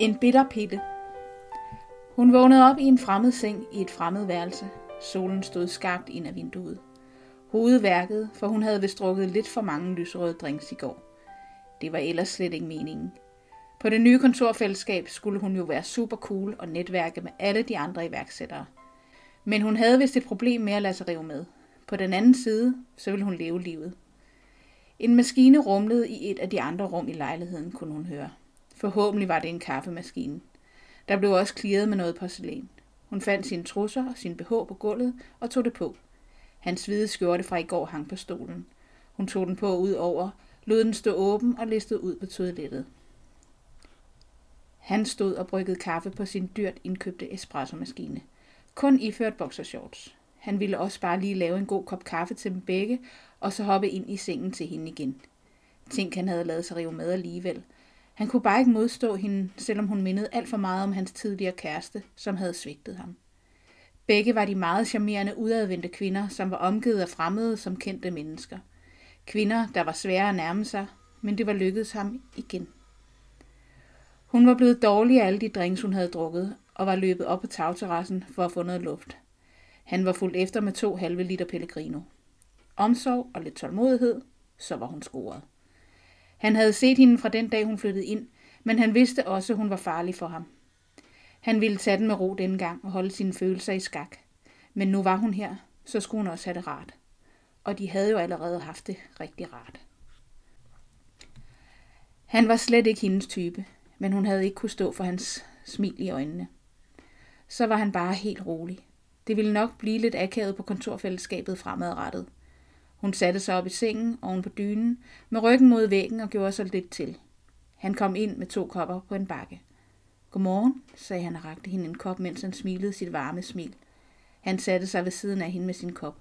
En bitter pille. Hun vågnede op i en fremmed seng i et fremmed værelse. Solen stod skarpt ind ad vinduet. Hovedet værkede, for hun havde vist drukket lidt for mange lyserøde drinks i går. Det var ellers slet ikke meningen. På det nye kontorfællesskab skulle hun jo være super cool og netværke med alle de andre iværksættere. Men hun havde vist et problem med at lade sig rive med. På den anden side, så ville hun leve livet. En maskine rumlede i et af de andre rum i lejligheden, kunne hun høre. Forhåbentlig var det en kaffemaskine. Der blev også klirret med noget porcelæn. Hun fandt sine trusser og sin BH på gulvet og tog det på. Hans hvide skjorte fra i går hang på stolen. Hun tog den på ud over, lod den stå åben og listede ud på toilettet. Han stod og bryggede kaffe på sin dyrt indkøbte espressomaskine. Kun iført boxershorts. Han ville også bare lige lave en god kop kaffe til dem begge, og så hoppe ind i sengen til hende igen. Tænk, han havde lavet sig rive med alligevel – han kunne bare ikke modstå hende, selvom hun mindede alt for meget om hans tidligere kæreste, som havde svigtet ham. Begge var de meget charmerende udadvendte kvinder, som var omgivet af fremmede som kendte mennesker. Kvinder, der var svære at nærme sig, men det var lykkedes ham igen. Hun var blevet dårlig af alle de drinks, hun havde drukket, og var løbet op på tagterrassen for at få noget luft. Han var fuldt efter med to halve liter Pellegrino. Omsorg og lidt tålmodighed, så var hun scoret. Han havde set hende fra den dag, hun flyttede ind, men han vidste også, at hun var farlig for ham. Han ville tage den med ro denne gang og holde sine følelser i skak. Men nu var hun her, så skulle hun også have det rart. Og de havde jo allerede haft det rigtig rart. Han var slet ikke hendes type, men hun havde ikke kunne stå for hans smil i øjnene. Så var han bare helt rolig. Det ville nok blive lidt akavet på kontorfællesskabet fremadrettet. Hun satte sig op i sengen oven på dynen, med ryggen mod væggen og gjorde sig lidt til. Han kom ind med to kopper på en bakke. Godmorgen, sagde han og rakte hende en kop, mens han smilede sit varme smil. Han satte sig ved siden af hende med sin kop.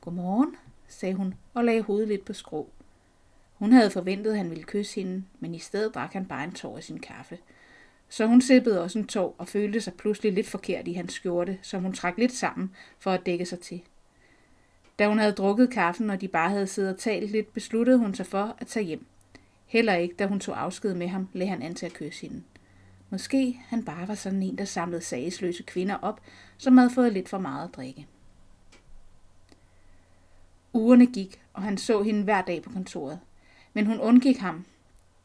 Godmorgen, sagde hun og lagde hovedet lidt på skrå. Hun havde forventet, at han ville kysse hende, men i stedet drak han bare en tår af sin kaffe. Så hun sippede også en tår og følte sig pludselig lidt forkert i hans skjorte, som hun trak lidt sammen for at dække sig til. Da hun havde drukket kaffen, og de bare havde siddet og talt lidt, besluttede hun sig for at tage hjem. Heller ikke, da hun tog afsked med ham, lagde han an til at kysse hende. Måske han bare var sådan en, der samlede sagesløse kvinder op, som havde fået lidt for meget at drikke. Ugerne gik, og han så hende hver dag på kontoret. Men hun undgik ham.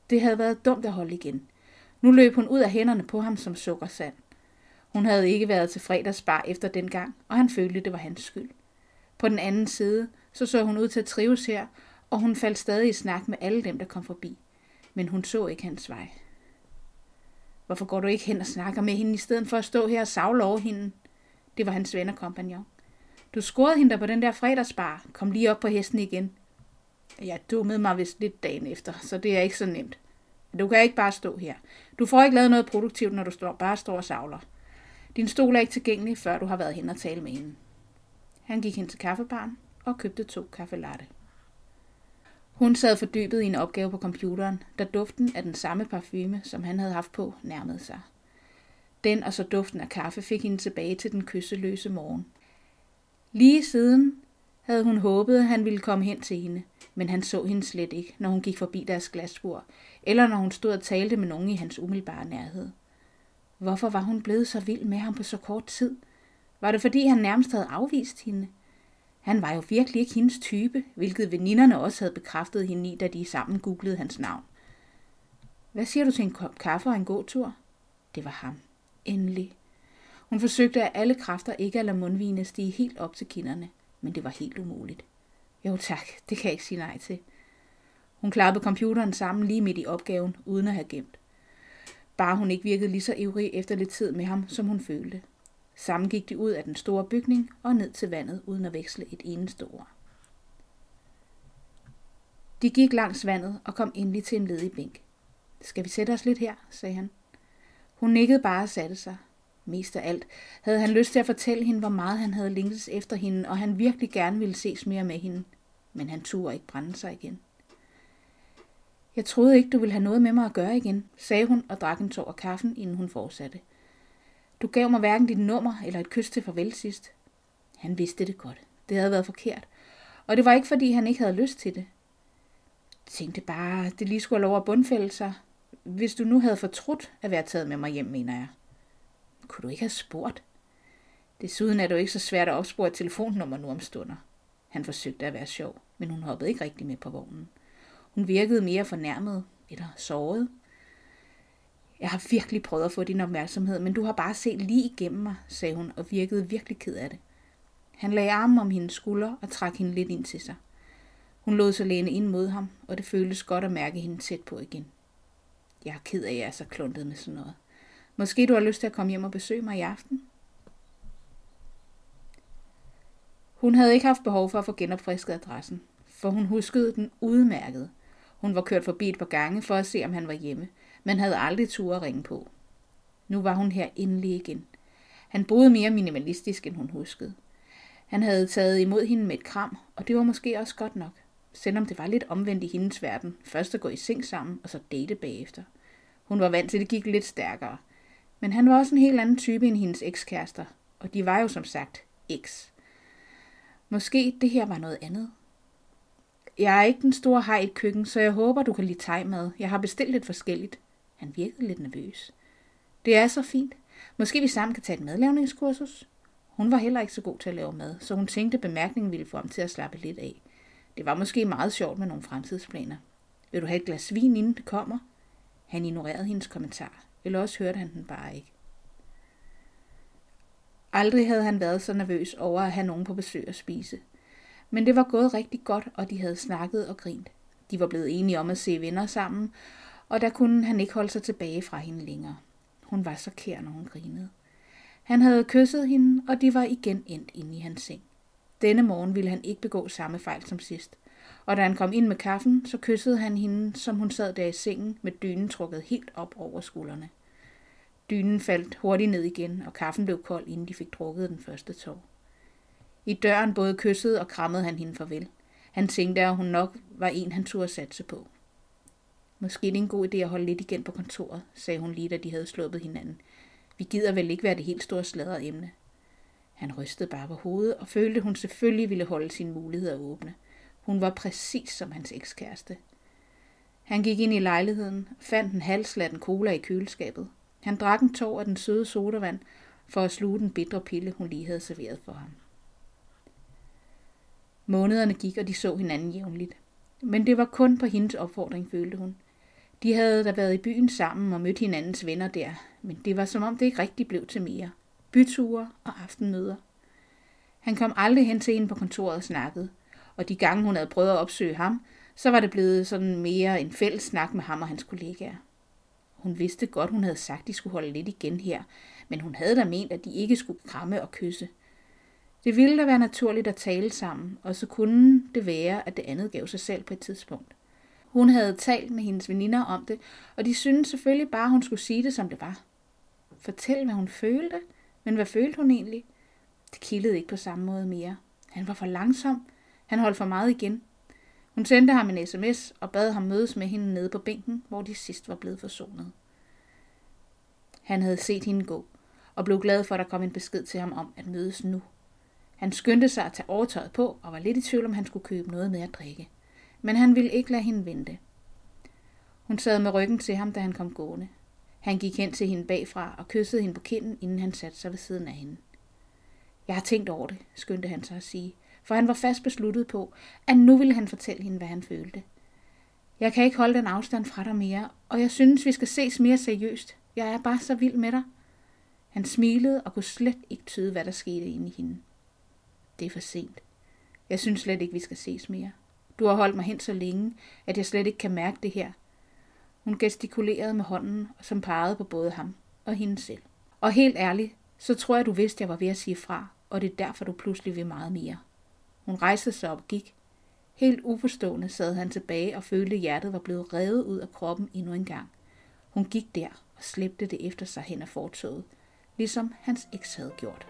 Det havde været dumt at holde igen. Nu løb hun ud af hænderne på ham som sukkersand. Hun havde ikke været til fredagsbar efter den gang, og han følte, det var hans skyld. På den anden side, så så hun ud til at trives her, og hun faldt stadig i snak med alle dem, der kom forbi. Men hun så ikke hans vej. Hvorfor går du ikke hen og snakker med hende, i stedet for at stå her og savle over hende? Det var hans ven og kompagnon. Du scorede hende der på den der fredagsbar. Kom lige op på hesten igen. Jeg dummede mig vist lidt dagen efter, så det er ikke så nemt. Du kan ikke bare stå her. Du får ikke lavet noget produktivt, når du står, bare står og savler. Din stol er ikke tilgængelig, før du har været hen og tale med hende. Han gik hen til kaffebaren og købte to kaffe latte. Hun sad fordybet i en opgave på computeren, da duften af den samme parfume, som han havde haft på, nærmede sig. Den og så duften af kaffe fik hende tilbage til den kysseløse morgen. Lige siden havde hun håbet, at han ville komme hen til hende, men han så hende slet ikke, når hun gik forbi deres glasbord, eller når hun stod og talte med nogen i hans umiddelbare nærhed. Hvorfor var hun blevet så vild med ham på så kort tid – var det fordi, han nærmest havde afvist hende? Han var jo virkelig ikke hendes type, hvilket veninderne også havde bekræftet hende i, da de sammen googlede hans navn. Hvad siger du til en kop kaffe og en god tur? Det var ham. Endelig. Hun forsøgte af alle kræfter ikke at lade mundvine stige helt op til kinderne, men det var helt umuligt. Jo tak, det kan jeg ikke sige nej til. Hun klappede computeren sammen lige midt i opgaven, uden at have gemt. Bare hun ikke virkede lige så ivrig efter lidt tid med ham, som hun følte. Sammen gik de ud af den store bygning og ned til vandet, uden at veksle et eneste ord. De gik langs vandet og kom endelig til en ledig bænk. Skal vi sætte os lidt her, sagde han. Hun nikkede bare og satte sig. Mest af alt havde han lyst til at fortælle hende, hvor meget han havde længtes efter hende, og han virkelig gerne ville ses mere med hende. Men han turde ikke brænde sig igen. Jeg troede ikke, du ville have noget med mig at gøre igen, sagde hun og drak en tår af kaffen, inden hun fortsatte. Du gav mig hverken dit nummer eller et kys til farvel sidst. Han vidste det godt. Det havde været forkert. Og det var ikke, fordi han ikke havde lyst til det. Jeg tænkte bare, at det lige skulle have lov at bundfælde sig. hvis du nu havde fortrudt at være taget med mig hjem, mener jeg. Kunne du ikke have spurgt? Desuden er det jo ikke så svært at opspore et telefonnummer nu om stunder. Han forsøgte at være sjov, men hun hoppede ikke rigtig med på vognen. Hun virkede mere fornærmet eller såret. Jeg har virkelig prøvet at få din opmærksomhed, men du har bare set lige igennem mig, sagde hun og virkede virkelig ked af det. Han lagde armen om hendes skulder og trak hende lidt ind til sig. Hun lod sig læne ind mod ham, og det føltes godt at mærke hende tæt på igen. Jeg er ked af, at jeg er så kluntet med sådan noget. Måske du har lyst til at komme hjem og besøge mig i aften? Hun havde ikke haft behov for at få genopfrisket adressen, for hun huskede den udmærket. Hun var kørt forbi et par gange for at se, om han var hjemme, men havde aldrig tur at ringe på. Nu var hun her endelig igen. Han boede mere minimalistisk, end hun huskede. Han havde taget imod hende med et kram, og det var måske også godt nok. Selvom det var lidt omvendt i hendes verden. Først at gå i seng sammen, og så date bagefter. Hun var vant til, at det gik lidt stærkere. Men han var også en helt anden type end hendes ekskærester. Og de var jo som sagt eks. Måske det her var noget andet. Jeg er ikke den store hej i køkken, så jeg håber, du kan lide tegmad. Jeg har bestilt lidt forskelligt. Han virkede lidt nervøs. Det er så fint. Måske vi sammen kan tage et madlavningskursus? Hun var heller ikke så god til at lave mad, så hun tænkte, at bemærkningen ville få ham til at slappe lidt af. Det var måske meget sjovt med nogle fremtidsplaner. Vil du have et glas vin, inden det kommer? Han ignorerede hendes kommentar, eller også hørte han den bare ikke. Aldrig havde han været så nervøs over at have nogen på besøg og spise. Men det var gået rigtig godt, og de havde snakket og grint. De var blevet enige om at se venner sammen, og der kunne han ikke holde sig tilbage fra hende længere. Hun var så kær, når hun grinede. Han havde kysset hende, og de var igen endt inde i hans seng. Denne morgen ville han ikke begå samme fejl som sidst. Og da han kom ind med kaffen, så kyssede han hende, som hun sad der i sengen med dynen trukket helt op over skuldrene. Dynen faldt hurtigt ned igen, og kaffen blev kold, inden de fik drukket den første tår. I døren både kyssede og krammede han hende farvel. Han tænkte, at hun nok var en, han turde satse på. Måske er det en god idé at holde lidt igen på kontoret, sagde hun lige, da de havde sluppet hinanden. Vi gider vel ikke være det helt store sladrede emne. Han rystede bare på hovedet og følte, hun selvfølgelig ville holde sine muligheder åbne. Hun var præcis som hans ekskæreste. Han gik ind i lejligheden, fandt en halslatten cola i køleskabet. Han drak en tår af den søde sodavand for at sluge den bitre pille, hun lige havde serveret for ham. Månederne gik, og de så hinanden jævnligt. Men det var kun på hendes opfordring, følte hun. De havde da været i byen sammen og mødt hinandens venner der, men det var som om det ikke rigtig blev til mere. Byture og aftenmøder. Han kom aldrig hen til hende på kontoret og snakkede, og de gange hun havde prøvet at opsøge ham, så var det blevet sådan mere en fælles snak med ham og hans kollegaer. Hun vidste godt, hun havde sagt, at de skulle holde lidt igen her, men hun havde da ment, at de ikke skulle kramme og kysse. Det ville da være naturligt at tale sammen, og så kunne det være, at det andet gav sig selv på et tidspunkt. Hun havde talt med hendes veninder om det, og de syntes selvfølgelig bare, hun skulle sige det, som det var. Fortæl, hvad hun følte, men hvad følte hun egentlig? Det kildede ikke på samme måde mere. Han var for langsom. Han holdt for meget igen. Hun sendte ham en sms og bad ham mødes med hende nede på bænken, hvor de sidst var blevet forsonet. Han havde set hende gå, og blev glad for, at der kom en besked til ham om at mødes nu. Han skyndte sig at tage overtøjet på og var lidt i tvivl, om han skulle købe noget med at drikke. Men han ville ikke lade hende vente. Hun sad med ryggen til ham, da han kom gående. Han gik hen til hende bagfra og kyssede hende på kinden, inden han satte sig ved siden af hende. Jeg har tænkt over det, skyndte han sig at sige, for han var fast besluttet på, at nu ville han fortælle hende, hvad han følte. Jeg kan ikke holde den afstand fra dig mere, og jeg synes, vi skal ses mere seriøst. Jeg er bare så vild med dig. Han smilede og kunne slet ikke tyde, hvad der skete inde i hende. Det er for sent. Jeg synes slet ikke, vi skal ses mere. Du har holdt mig hen så længe, at jeg slet ikke kan mærke det her. Hun gestikulerede med hånden, som pegede på både ham og hende selv. Og helt ærligt, så tror jeg, du vidste, jeg var ved at sige fra, og det er derfor, du pludselig vil meget mere. Hun rejste sig op og gik. Helt uforstående sad han tilbage og følte, at hjertet var blevet revet ud af kroppen endnu en gang. Hun gik der og slæbte det efter sig hen ad fortoget, ligesom hans eks havde gjort.